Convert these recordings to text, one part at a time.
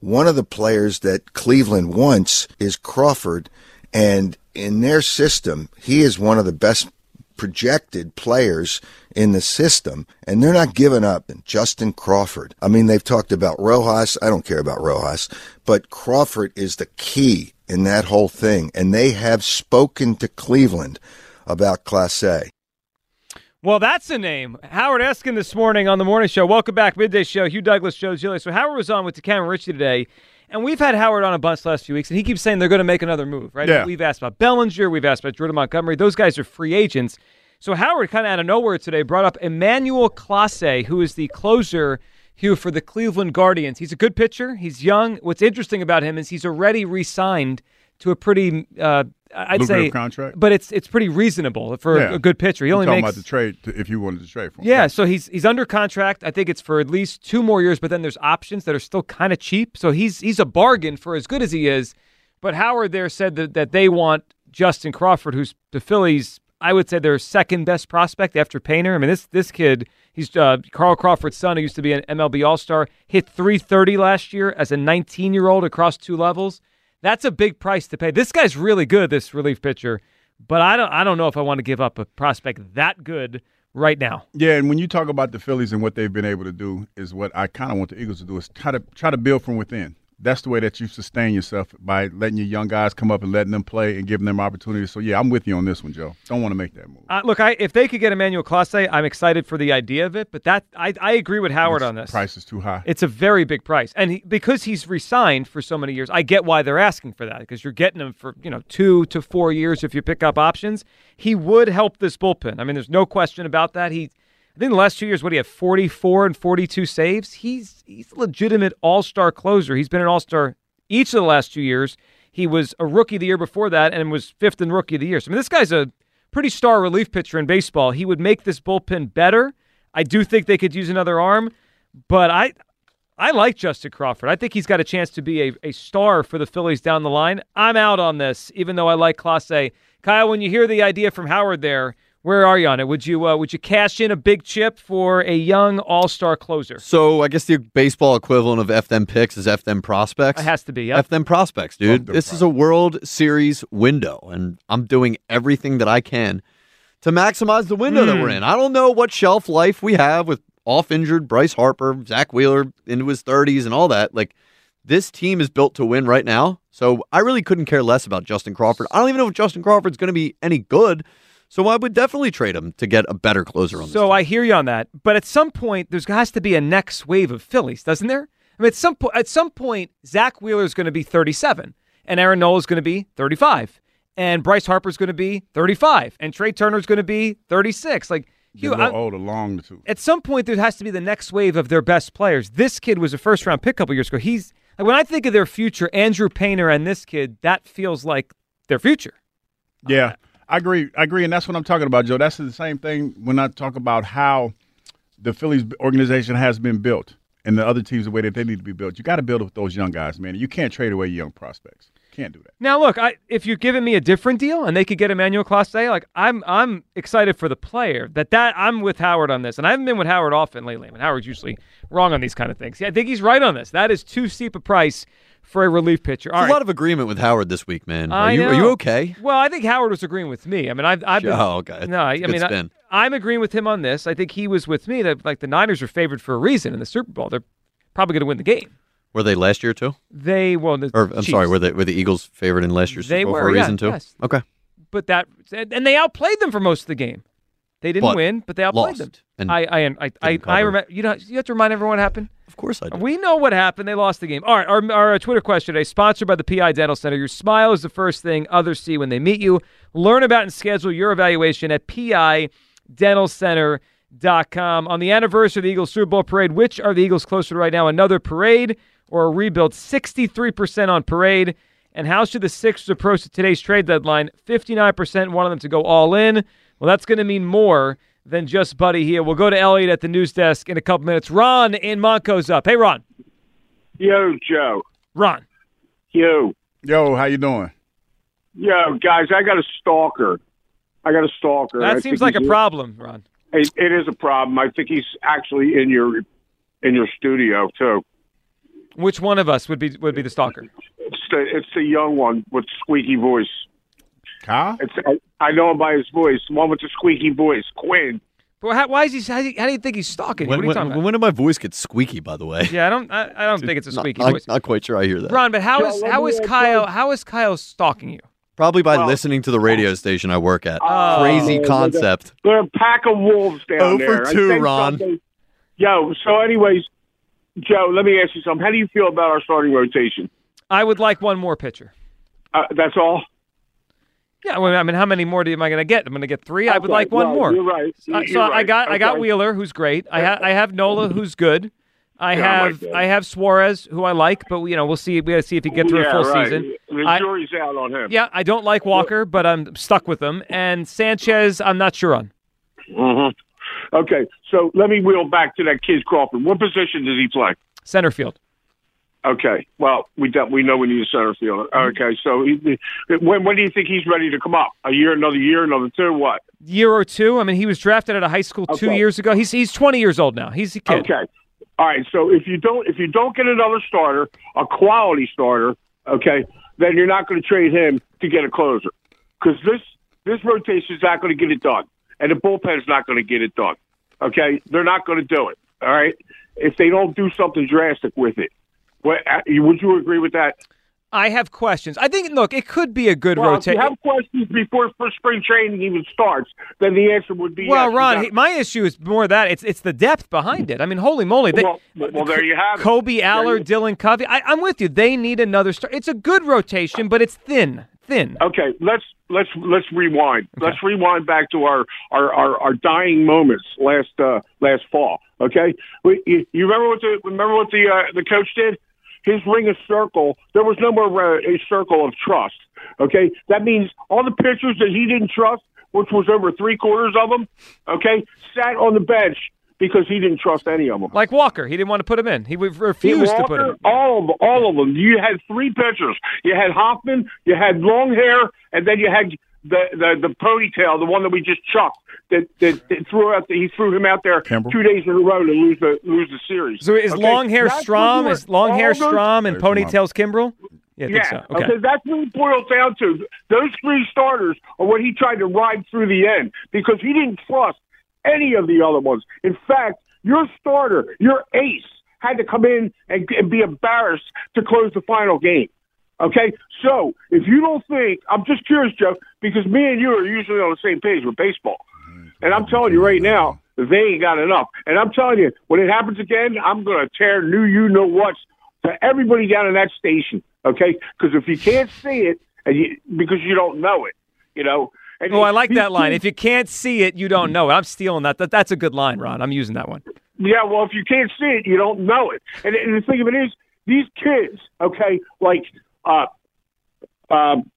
One of the players that Cleveland wants is Crawford, and in their system, he is one of the best projected players in the system, and they're not giving up Justin Crawford. I mean, they've talked about Rojas. I don't care about Rojas, but Crawford is the key in that whole thing, and they have spoken to Cleveland about Clase. Well, that's a name. Howard Eskin this morning on the morning show. Welcome back, midday show. Hugh Douglas, Joe Giglio. So Howard was on with Cameron Ritchie today, and we've had Howard on a bunch the last few weeks, and he keeps saying they're going to make another move, right? Yeah. We've asked about Bellinger, we've asked about Jordan Montgomery. Those guys are free agents. So Howard, kind of out of nowhere today, brought up Emmanuel Clase, who is the closer. Hugh for the Cleveland Guardians. He's a good pitcher. He's young. What's interesting about him is he's already re-signed to a pretty, uh, I'd Lucrative say, contract? but it's it's pretty reasonable for Yeah. a good pitcher. He You're only talking makes about the trade to, if you wanted to trade for him. yeah, so he's he's under contract. I think it's for at least two more years, but then there's options that are still kind of cheap. So he's he's a bargain for as good as he is. But Howard there said that, that they want Justin Crawford, who's the Phillies. I would say their second best prospect after Painter. I mean, this this kid, he's uh, Carl Crawford's son, who used to be an MLB All Star, hit 330 last year as a 19 year old across two levels. That's a big price to pay. This guy's really good, this relief pitcher, but I don't I don't know if I want to give up a prospect that good right now. Yeah, and when you talk about the Phillies and what they've been able to do, is what I kind of want the Eagles to do is try to try to build from within. That's the way that you sustain yourself by letting your young guys come up and letting them play and giving them opportunities. So yeah, I'm with you on this one, Joe. Don't want to make that move. Uh, look, I, if they could get Emmanuel Clase, I'm excited for the idea of it. But that I, I agree with Howard on this. Price is too high. It's a very big price, and he, because he's resigned for so many years, I get why they're asking for that because you're getting him for you know two to four years if you pick up options. He would help this bullpen. I mean, there's no question about that. He, I think the last two years, what you have, 44 and 42 saves? He's he's a legitimate All Star closer. He's been an All Star each of the last two years. He was a rookie the year before that and was fifth in rookie of the year. So I mean, this guy's a pretty star relief pitcher in baseball. He would make this bullpen better. I do think they could use another arm, but I I like Justin Crawford. I think he's got a chance to be a, a star for the Phillies down the line. I'm out on this, even though I like Clase. Kyle, when you hear the idea from Howard there, where are you on it? Would you uh, would you cash in a big chip for a young All Star closer? So I guess the baseball equivalent of F them picks is F them prospects. It has to be. Yep. F them prospects, dude. them This is a World Series window, and I'm doing everything that I can to maximize the window that Hmm. we're in. I don't know what shelf life we have with off injured Bryce Harper, Zack Wheeler into his 30s, and all that. Like, this team is built to win right now. So I really couldn't care less about Justin Crawford. I don't even know if Justin Crawford's going to be any good. So I would definitely trade him to get a better closer on this. So I hear you on that, but at some point there has to be a next wave of Phillies, doesn't there? I mean, at some point, at some point, Zack Wheeler is going to be 37, and Aaron Nola is going to be 35, and Bryce Harper is going to be 35, and Trea Turner is going to be 36. Like, Get Hugh, I- old along the two. at some point there has to be the next wave of their best players. This kid was a first round pick a couple years ago. He's like, when I think of their future, Andrew Painter and this kid, that feels like their future. Yeah, uh, I agree. I agree, and that's what I'm talking about, Joe. That's the same thing when I talk about how the Phillies organization has been built. and the other teams the way that they need to be built. You got to build with those young guys, man. You can't trade away young prospects. Can't do that. Now, look, I, if you're giving me a different deal and they could get Emmanuel Clase, like I'm, I'm excited for the player. That that I'm with Howard on this, and I haven't been with Howard often lately. I mean, Howard's usually wrong on these kind of things. Yeah, I think he's right on this. That is too steep a price for a relief pitcher. All There's right. a lot of agreement with Howard this week, man. Are I you are you okay? Well, I think Howard was agreeing with me. I mean, I've, I've been. Oh, okay. No, I, I mean, I, spin. I'm agreeing with him on this. I think he was with me that like the Niners are favored for a reason in the Super Bowl. They're probably going to win the game. Were they last year too? They well, the Or I'm Chiefs. sorry, were they were the Eagles favored in last year's They Super Bowl were, for a yeah, reason too? yes. Okay. but that and they outplayed them for most of the game. They didn't But win, but they outplayed them. and I I I I, I remember. You know, you have to remind everyone what happened. Of course I do. We know what happened. They lost the game. All right, our, our uh, Twitter question today, sponsored by the PI Dental Center. Your smile is the first thing others see when they meet you. Learn about and schedule your evaluation at PIDentalCenter.com. On the anniversary of the Eagles Super Bowl parade, which are the Eagles closer to right now? Another parade or a rebuild? 63% on parade. And how should the Sixers approach today's trade deadline? 59% wanted them to go all in. Well, that's going to mean more than just Buddy here. We'll go to Elliot at the news desk in a couple minutes. Ron in Monco's up. Hey, Ron. Yo, Joe. Ron. Yo. Yo, how you doing? Yo, guys, I got a stalker. I got a stalker. I That seems like a problem, Ron. It, it is a problem. I think he's actually in your in your studio too. Which one of us would be would be the stalker? It's the it's the young one with squeaky voice. Kyle? It's I, I know him by his voice. The one with the squeaky voice, Quinn. But how, why is he? How do, you, how do you think he's stalking? you? When, what are you when, talking about? when did my voice get squeaky? By the way, Yeah, I don't. I, I don't think it's a squeaky not, voice. Not quite sure I hear that. Ron, but how Joe, is let how me is ask Kyle? How is Kyle stalking you? Probably by Well- listening to the radio station I work at. Oh. Crazy Oh, concept. There are a pack of wolves down Oh there. for two, Ron. something- Yo, so anyways, Joe, let me ask you something. How do you feel about our starting rotation? I would like one more pitcher. Uh, that's all. Yeah, well, I mean, how many more do am I going to get? I'm going to get three. I would like one right, more. You're right. Uh, You're so I right. got I got Wheeler, who's great. I ha- I have Nola, who's good. I Yeah, I like have. I have Suarez, who I like, but you know we'll see. We got to see if he gets through yeah, a full right. season. The I- jury's out on him. Yeah, I don't like Walker, but I'm stuck with him. And Sanchez, I'm not sure on. hmm Okay, so let me wheel back to that kid Crawford. What position does he play? Center field. Okay, well we do, we know we need a center fielder. Mm-hmm. Okay, so he, when when do you think he's ready to come up? A year, another year, another two? What? Year or two. I mean, he was drafted out of high school two years ago. He's he's 20 years old now. He's a kid. Okay. All right. So if you don't if you don't get another starter, a quality starter, okay, then you're not going to trade him to get a closer because this this rotation is not going to get it done, and the bullpen is not going to get it done. Okay, they're not going to do it. All right, if they don't do something drastic with it, what, uh, would you agree with that? I have questions. I think look, it could be a good Well, if you rotation. have questions before first spring training even starts, then the answer would be Well, yes, Ron, he, my issue is more that it's it's the depth behind it. I mean, holy moly! They, Well, well, there you have it. Kobe Aller, you- Dylan Covey. I, I'm with you. They need another star. It's a good rotation, but it's thin, thin. Okay, let's let's let's rewind. Let's rewind back to our our, our, our dying moments last uh, last fall. Okay, we, you, you remember what the remember what the uh, the coach did? His ring of circle. There was no more uh, a circle of trust. Okay, that means all the pitchers that he didn't trust, which was over three quarters of them. Okay, sat on the bench because he didn't trust any of them. Like Walker, he didn't want to put him in. He refused to put him. Walker, all of them, all of them. You had three pitchers. You had Hoffman, you had long hair, and then you had the the, the ponytail, the one that we just chucked. That, that, that threw out. The, he threw him out there Kimbrel? two days in a row to lose the lose the series. So is Okay? long hair That's what Strahm? Is long hair all Strahm and ponytails Kimbrel? Yeah, I think Yeah, so. Okay. That's what it boils down to. Those three starters are what he tried to ride through the end because he didn't trust any of the other ones. In fact, your starter, your ace, had to come in and, and be embarrassed to close the final game. Okay, so if you don't think, I'm just curious, Joe, because me and you are usually on the same page with baseball, and I'm telling you right now, they ain't got enough. And I'm telling you, when it happens again, I'm going to tear new you know what to everybody down in that station. Okay, because if you can't see it, and you, because you don't know it, you know. And Oh, I like that line. If you can't see it, you don't know it. I'm stealing that. that. That's a good line, Ron. I'm using that one. Yeah, well, if you can't see it, you don't know it. And, and the thing of it is, these kids, okay, like, uh, um,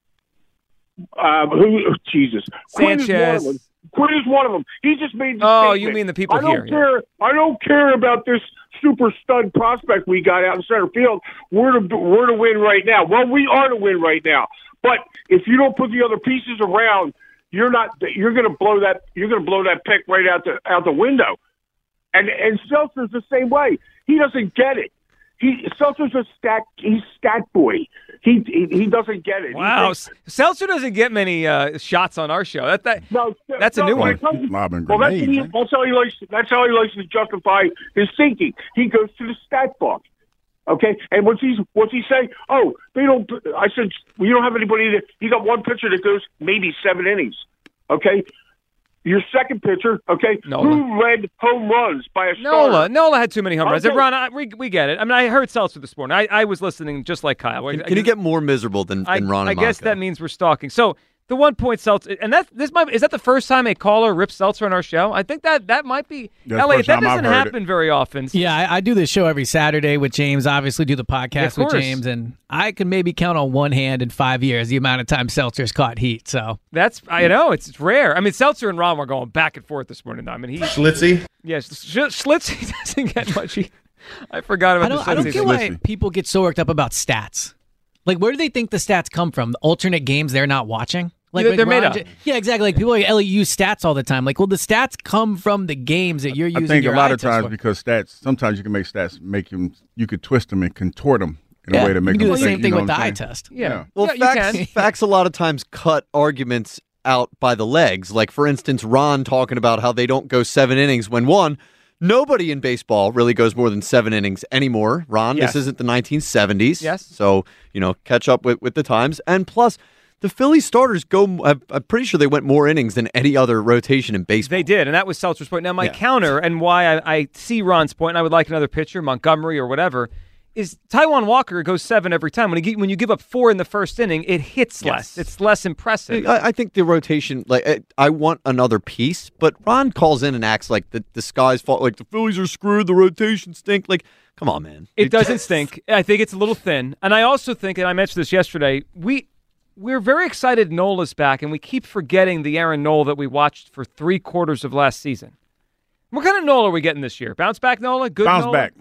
um, who, Jesus, Quinn is one of Sanchez, them. Quinn is one of them. He just made the Oh, statement. you mean the people I don't here, yeah. care. I don't care about this super stud prospect we got out in center field. We're to we're to win right now. Well, we are to win right now. But if you don't put the other pieces around, you're not. You're going to blow that. You're going to blow that pick right out the out the window. And and Seltzer's the same way. He doesn't get it. He Seltzer's a stat. He's stat boy. He he, he doesn't get it. Wow, thinks- Seltzer doesn't get many uh, shots on our show. That that no, that's a new one. it comes- Lobbing Well, that's, he, that's how he likes. That's how he likes to justify his thinking. He goes to the stat book. Okay, and what's he what's he say? Oh, they don't. I said we don't have anybody that. You got one pitcher that goes maybe seven innings. Okay, your second pitcher. Okay, Nola. who led home runs by a Nola, starter? Nola had too many home runs. Okay. Ron, I, we, we get it. I mean, I heard Seltzer this morning. I, I was listening just like Kyle. Can, can you get more miserable than, than Ron I and guess Moscow? that means we're stalking. So the one point Seltzer, and that this might is that the first time a caller rips Seltzer on our show. I think that that might be. That's the Elliot, first that doesn't heard it. happen very often. Yeah, I, I do this show every Saturday with James. Obviously, do the podcast of with. James, and I can maybe count on one hand in five years the amount of time Seltzer's caught heat. So That's I know it's, it's rare. I mean, Seltzer and Ron were going back and forth this morning. I mean, he Schlitzy. yes, Sch- Schlitz doesn't get much. He, I forgot about I don't, the I don't Schlitzy get why people get so worked up about stats. Like, where do they think the stats come from? The alternate games they're not watching. Like, Yeah, they're made Ron up. Yeah, exactly. Like people like Ellie use stats all the time. Like, well, the stats come from the games that you're I using. I think a lot of times for. because stats, sometimes you can make stats make them, you could twist them and contort them in Yeah, a way to you make can do them the think, same you thing know with the I'm eye saying? test. Yeah. Well, Yeah, you facts, can. facts a lot of times cut arguments out by the legs. Like, for instance, Ron talking about how they don't go seven innings when one, nobody in baseball really goes more than seven innings anymore. Ron, Yes. this isn't the 1970s. Yes. So, you know, catch up with, with the times. And plus, the Philly starters go, I'm pretty sure they went more innings than any other rotation in baseball. They did, and that was Seltzer's point. Now, my Yeah. counter and why I, I see Ron's point, and I would like another pitcher, Montgomery or whatever, is Taijuan Walker goes seven every time. When you gi- when you give up four in the first inning, it hits less. It's less impressive. I, I think the rotation, like I, I want another piece, but Ron calls in and acts like the, the sky's fault, like the Phillies are screwed, the rotation stink. Like, come on, man. It doesn't stink. I think it's a little thin, and I also think, and I mentioned this yesterday, we we're very excited Nola's back, and we keep forgetting the Aaron Nola that we watched for three quarters of last season. What kind of Nola are we getting this year? Bounce back Nola? Good bounce Nola? back.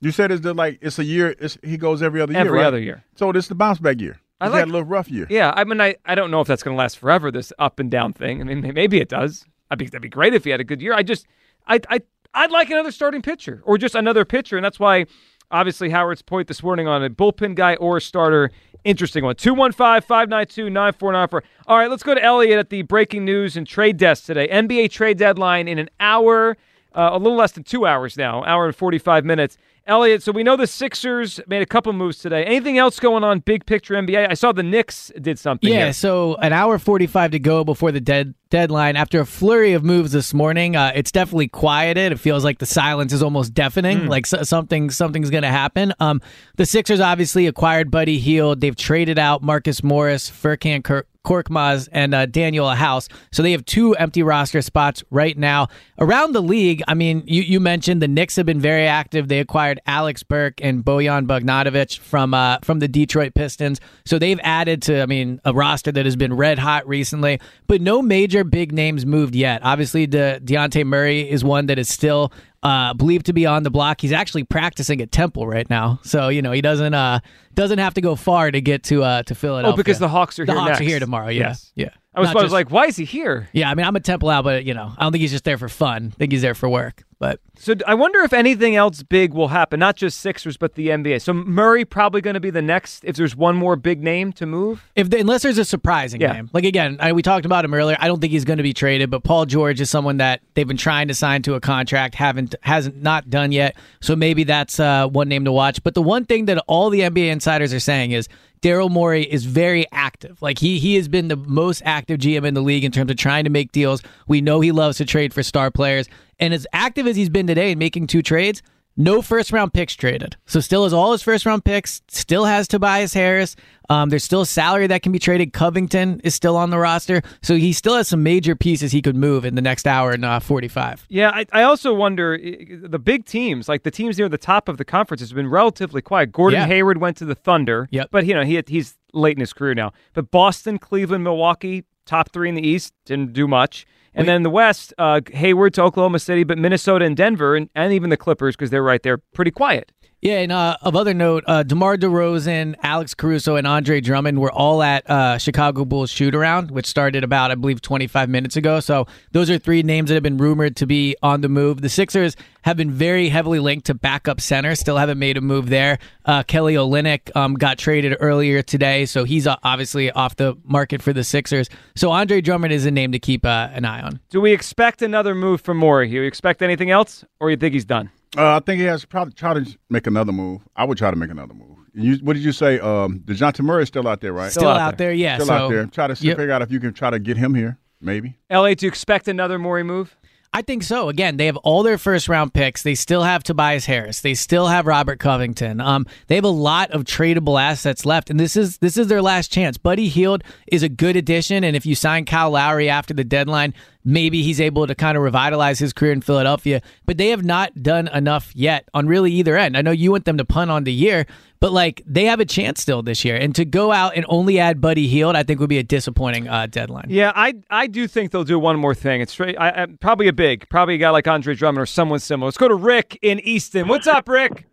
You said it's the, like it's a year. It's, he goes every other year. Every right? other year. So this is the bounce back year. I He's like- had a little rough year. Yeah, I mean, I, I don't know if that's going to last forever. This up and down thing. I mean, maybe it does. I'd be that'd be great if he had a good year. I just, I, I, I'd like another starting pitcher or just another pitcher, and that's why, obviously, Howard's point this morning on a bullpen guy or a starter. Interesting one. 215 592 9494. All right, let's go to Elliot at the breaking news and trade desk today. NBA trade deadline in an hour, uh, a little less than two hours now, hour and 45 minutes. Elliot, so we know the Sixers made a couple moves today. Anything else going on big picture NBA? I saw the Knicks did something. Yeah, here. so an hour 45 to go before the dead deadline. After a flurry of moves this morning, uh, it's definitely quieted. It feels like the silence is almost deafening, like so- something something's going to happen. Um, the Sixers obviously acquired Buddy Hield. They've traded out Marcus Morris, Furkan Kir- Korkmaz, and uh, Danuel House. So they have two empty roster spots right now. Around the league, I mean, you, you mentioned the Knicks have been very active. They acquired Alec Burks and Bojan Bogdanovic from uh, from the Detroit Pistons. So they've added to, I mean, a roster that has been red hot recently, but no major big names moved yet. Obviously, the Dejounte Murray is one that is still uh, believed to be on the block. He's actually practicing at Temple right now, so you know he doesn't uh, doesn't have to go far to get to uh, to Philadelphia. Oh, because the Hawks are here. the here Hawks next. are here tomorrow. Yeah, Yes. yeah. I was, Not I was like, why is he here? yeah. I mean, I'm a Temple out, but you know, I don't think he's just there for fun. I think he's there for work. But So I wonder if anything else big will happen, not just Sixers, but the NBA. So Murray probably going to be the next, if there's one more big name to move. if the, unless there's a surprising Yeah. name, like again, I, we talked about him earlier. I don't think he's going to be traded, but Paul George is someone that they've been trying to sign to a contract, haven't hasn't not done yet. So maybe that's uh, one name to watch. But the one thing that all the NBA insiders are saying is Daryl Morey is very active. Like he he has been the most active GM in the league in terms of trying to make deals. We know he loves to trade for star players, and as active as he's been today in making two trades. No first round picks traded. So still has all his first round picks, still has Tobias Harris. Um, there's still salary that can be traded. Covington is still on the roster. So he still has some major pieces he could move in the next hour and uh, 45. Yeah, I, I also wonder the big teams, like the teams near the top of the conference, has been relatively quiet. Gordon Yeah. Hayward went to the Thunder, Yep. but you know he he's late in his career now. But Boston, Cleveland, Milwaukee, top three in the East, didn't do much. And then the West, uh, Hayward to Oklahoma City, but Minnesota and Denver, and, and even the Clippers because they're right there, pretty quiet. Yeah, and uh, of other note, uh, DeMar DeRozan, Alex Caruso, and Andre Drummond were all at uh, Chicago Bulls shoot around, which started about, I believe, 25 minutes ago. So those are three names that have been rumored to be on the move. The Sixers have been very heavily linked to backup center, still haven't made a move there. Uh, Kelly Olynyk um, got traded earlier today, so he's uh, obviously off the market for the Sixers. So Andre Drummond is a name to keep uh, an eye on. Do we expect another move from Morey? Do you expect anything else, or you think he's done? Uh, I think he has probably try to make another move. I would try to make another move. You, what did you say? Um, Dejounte Murray is still out there, right? Still, out, there. yeah. Still so, out there. Try to yep. figure out if you can try to get him here, maybe. LA, do you expect another Morey move? I think so. Again, they have all their first round picks. They still have Tobias Harris. They still have Robert Covington. Um, they have a lot of tradable assets left, and this is this is their last chance. Buddy Hield is a good addition, and if you sign Kyle Lowry after the deadline, maybe he's able to kind of revitalize his career in Philadelphia. But they have not done enough yet on really either end. I know you want them to punt on the year, but like they have a chance still this year. And to go out and only add Buddy Hield, I think would be a disappointing uh, deadline. Yeah, I I do think they'll do one more thing. It's straight, I, I, probably a big, probably a guy like Andre Drummond or someone similar. Let's go to Rick in Easton. What's up, Rick?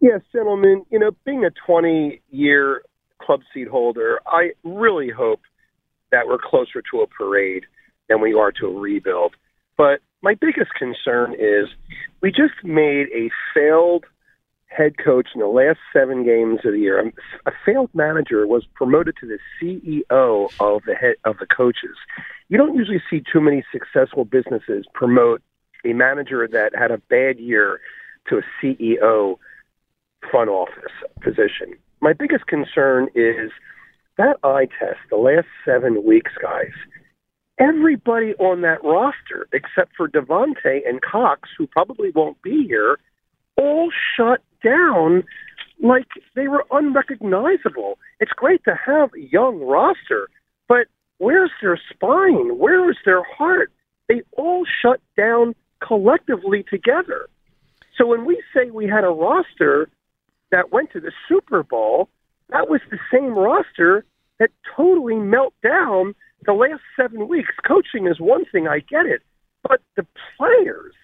Yes, gentlemen. You know, being a 20 year club seat holder, I really hope that we're closer to a parade than we are to a rebuild. But my biggest concern is we just made a failed head coach in the last seven games of the year. Um, a failed manager was promoted to the CEO of the head of the coaches. You don't usually see too many successful businesses promote a manager that had a bad year to a CEO front office position. My biggest concern is that eye test, the last seven weeks, guys. Everybody on that roster, except for DeVonta and Cox, who probably won't be here, all shut down like they were unrecognizable. It's great to have a young roster, but where's their spine? Where is their heart? They all shut down collectively together. So when we say we had a roster that went to the Super Bowl, that was the same roster that totally melt down the last seven weeks. Coaching is one thing, I get it, but the players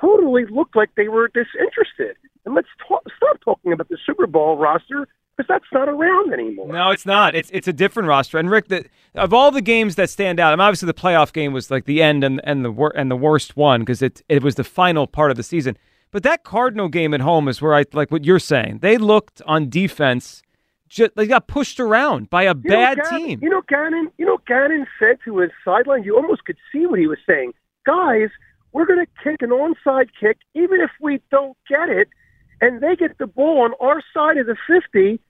totally looked like they were disinterested. And let's talk, stop talking about the Super Bowl roster because that's not around anymore. No, it's not. It's it's a different roster. And Rick, the, of all the games that stand out, I mean, obviously the playoff game was like the end and and the wor- and the worst one because it it was the final part of the season. But that Cardinal game at home is where I like what you're saying. They looked on defense. Just, they got pushed around by a You know, bad Gannon- team. You know, Gannon. You know, Gannon said to his sideline. You almost could see what he was saying. Guys, we're going to kick an onside kick, even if we don't get it, and they get the ball on our side of the fifty.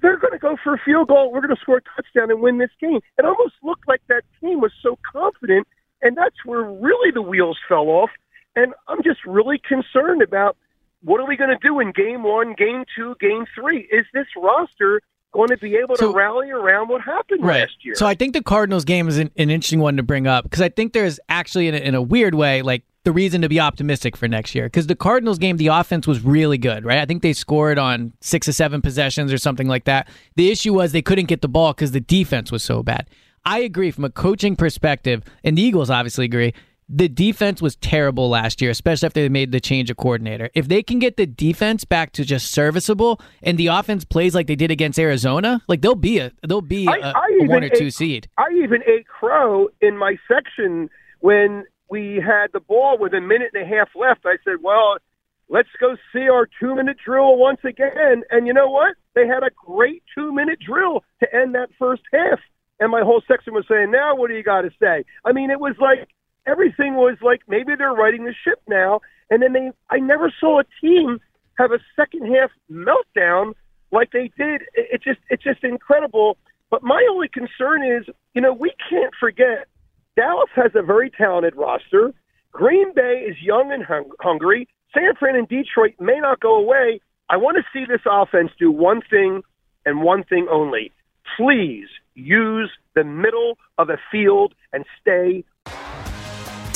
They're going to go for a field goal. We're going to score a touchdown and win this game. It almost looked like that team was so confident, and that's where really the wheels fell off. And I'm just really concerned about what are we going to do in game one, game two, game three? Is this roster going to be able to rally around what happened last year? So I think the Cardinals game is an, an interesting one to bring up because I think there's actually, in a, in a weird way, like the reason to be optimistic for next year. Because the Cardinals game, the offense was really good, right? I think they scored on six or seven possessions or something like that. The issue was they couldn't get the ball because the defense was so bad. I agree from a coaching perspective, and the Eagles obviously agree. The defense was terrible last year, especially after they made the change of coordinator. If they can get the defense back to just serviceable, and the offense plays like they did against Arizona, like they'll be a they'll be a, I a one or two seed. I even ate crow in my section when we had the ball with a minute and a half left. I said, "Well, let's go see our two-minute drill once again." And you know what? They had a great two-minute drill to end that first half. And my whole section was saying, "Now, what do you got to say?" I mean, it was like everything was like maybe they're righting the ship now. And then they, I never saw a team have a second half meltdown like they did. It, it just, it's just incredible. But my only concern is, you know, we can't forget Dallas has a very talented roster. Green Bay is young and hung- hungry. San Fran and Detroit may not go away. I want to see this offense do one thing and one thing only. Please use the middle of the field and stay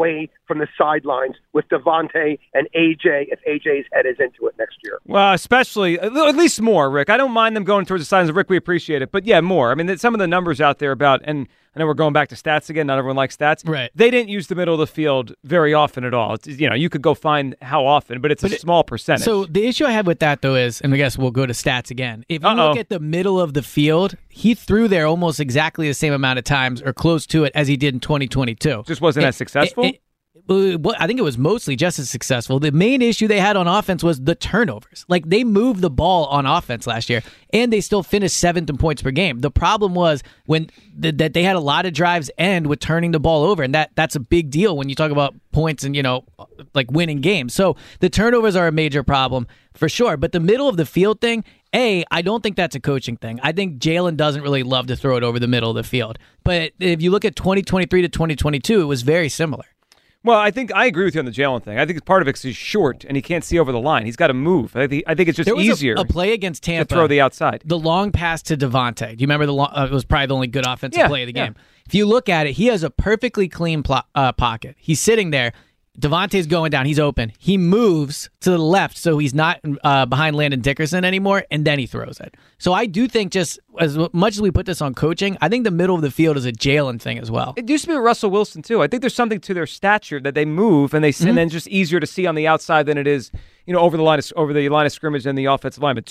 Away from the sidelines with DeVonta and AJ if AJ's head is into it next year. Well, especially at least more, Rick. I don't mind them going towards the sidelines. Rick, we appreciate it, but yeah, more. I mean, some of the numbers out there about and I know we're going back to stats again. Not everyone likes stats. Right. They didn't use the middle of the field very often at all. It's, you know, you could go find how often, but it's But a it- small percentage. So the issue I have with that though is, and I guess we'll go to stats again. If you Uh-oh. look at the middle of the field, he threw there almost exactly the same amount of times or close to it as he did in 2022. Just wasn't It- as successful? it- it- well, what- Uh, I think it was mostly just as successful. The main issue they had on offense was the turnovers. Like they moved the ball on offense last year, and they still finished seventh in points per game. The problem was when th- that they had a lot of drives end with turning the ball over, and that that's a big deal when you talk about points and you know like winning games. So the turnovers are a major problem for sure. But the middle of the field thing, a, I don't think that's a coaching thing. I think Jalen doesn't really love to throw it over the middle of the field. But if you look at 2023 to 2022, it was very similar. Well, I think I agree with you on the Jalen thing. I think it's part of it because he's short and he can't see over the line. He's got to move. I think, I think it's just There was a- easier A, play against to throw the outside. The long pass to DeVonta. Do you remember the long, uh, it was probably the only good offensive Yeah, play of the yeah. game. If you look at it, he has a perfectly clean plo- uh, pocket. He's sitting there. DeVonta's going down. He's open. He moves to the left, so he's not uh, behind Landon Dickerson anymore, and then he throws it. So I do think, just as much as we put this on coaching, I think the middle of the field is a Jalen thing as well. It used to be with Russell Wilson too. I think there's something to their stature that they move and they Mm-hmm. and then just easier to see on the outside than it is, you know, over the line of, over the line of scrimmage and the offensive lineman.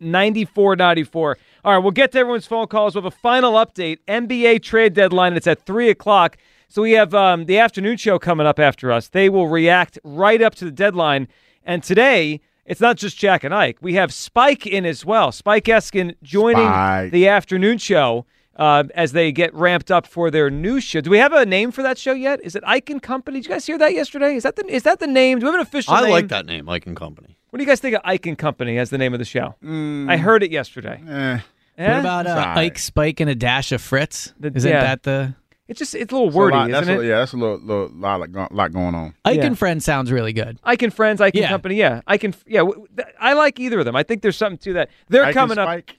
215-592-9494. All right, we'll get to everyone's phone calls. We have a final update. NBA trade deadline. and It's at three o'clock. So we have um, the afternoon show coming up after us. They will react right up to the deadline. And today, it's not just Jack and Ike. We have Spike in as well. Spike Eskin joining Spike. the afternoon show uh, as they get ramped up for their new show. Do we have a name for that show yet? Is it Ike and Company? Did you guys hear that yesterday? Is that the is that the name? Do we have an official I name? like that name, Mike and Company. What do you guys think of Ike and Company as the name of the show? I heard it yesterday. Eh. Eh? What about uh, It's all right. Ike Spike and a dash of Fritz? The- Isn't yeah. that the It's just it's a little It's a wordy, lot- isn't a- it? yeah, that's a little, little lot, like, lot going on. Ike Yeah. and Friends sounds really good. Ike and Friends, Ike and Company. Yeah, Ike and yeah. w- th- I like either of them. I think there's something to that. They're Ike and coming up. Spike?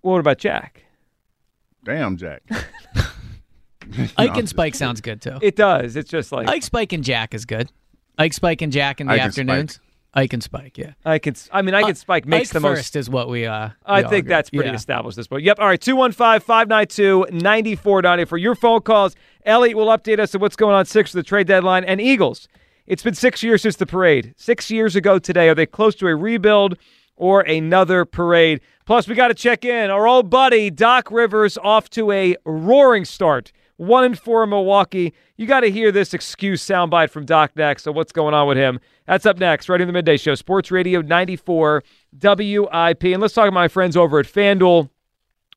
What about Jack? Damn, Jack. Ike and Spike sounds good too. It does. It's just like Ike Spike and Jack is good. Ike Spike and Jack in the Ike and afternoons. Ike and Spike, yeah. I can. I mean, I can. Spike makes Ike the most. first is what we. uh I we think agree. that's pretty Yeah. established this point. Yep. All right. 215 592 9490 for your phone calls. Elliot will update us on what's going on six of the trade deadline. And Eagles, it's been six years since the parade. Six years ago today. Are they close to a rebuild or another parade? Plus, we got to check in. Our old buddy, Doc Rivers, off to a roaring start. One and four in Milwaukee. You got to hear this excuse soundbite from Doc next. So, what's going on with him? That's up next, right in the midday show. Sports Radio 94 WIP. And let's talk to my friends over at FanDuel.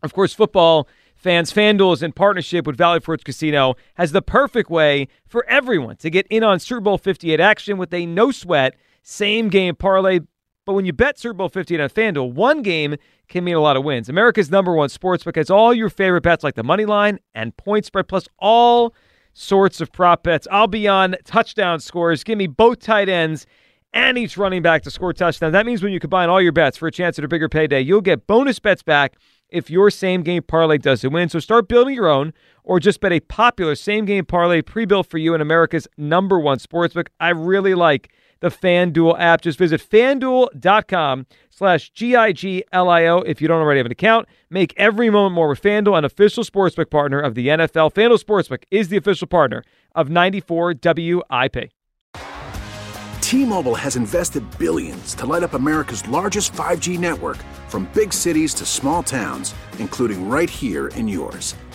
Of course, football fans, FanDuel is in partnership with Valley Forge Casino, has the perfect way for everyone to get in on Super Bowl 58 action with a no sweat same game parlay. But when you bet Super Bowl 58 on FanDuel, one game can mean a lot of wins. America's number one sportsbook has all your favorite bets like the money line and point spread, plus all sorts of prop bets. I'll be on touchdown scores. Give me both tight ends and each running back to score touchdowns. That means when you combine all your bets for a chance at a bigger payday, you'll get bonus bets back if your same game parlay doesn't win. So start building your own or just bet a popular same game parlay pre built for you in America's number one sportsbook. I really like the FanDuel app. Just visit fanduel.com slash G-I-G-L-I-O if you don't already have an account. Make every moment more with FanDuel, an official sportsbook partner of the NFL. FanDuel Sportsbook is the official partner of 94 WIP. T-Mobile has invested billions to light up America's largest 5G network from big cities to small towns, including right here in yours.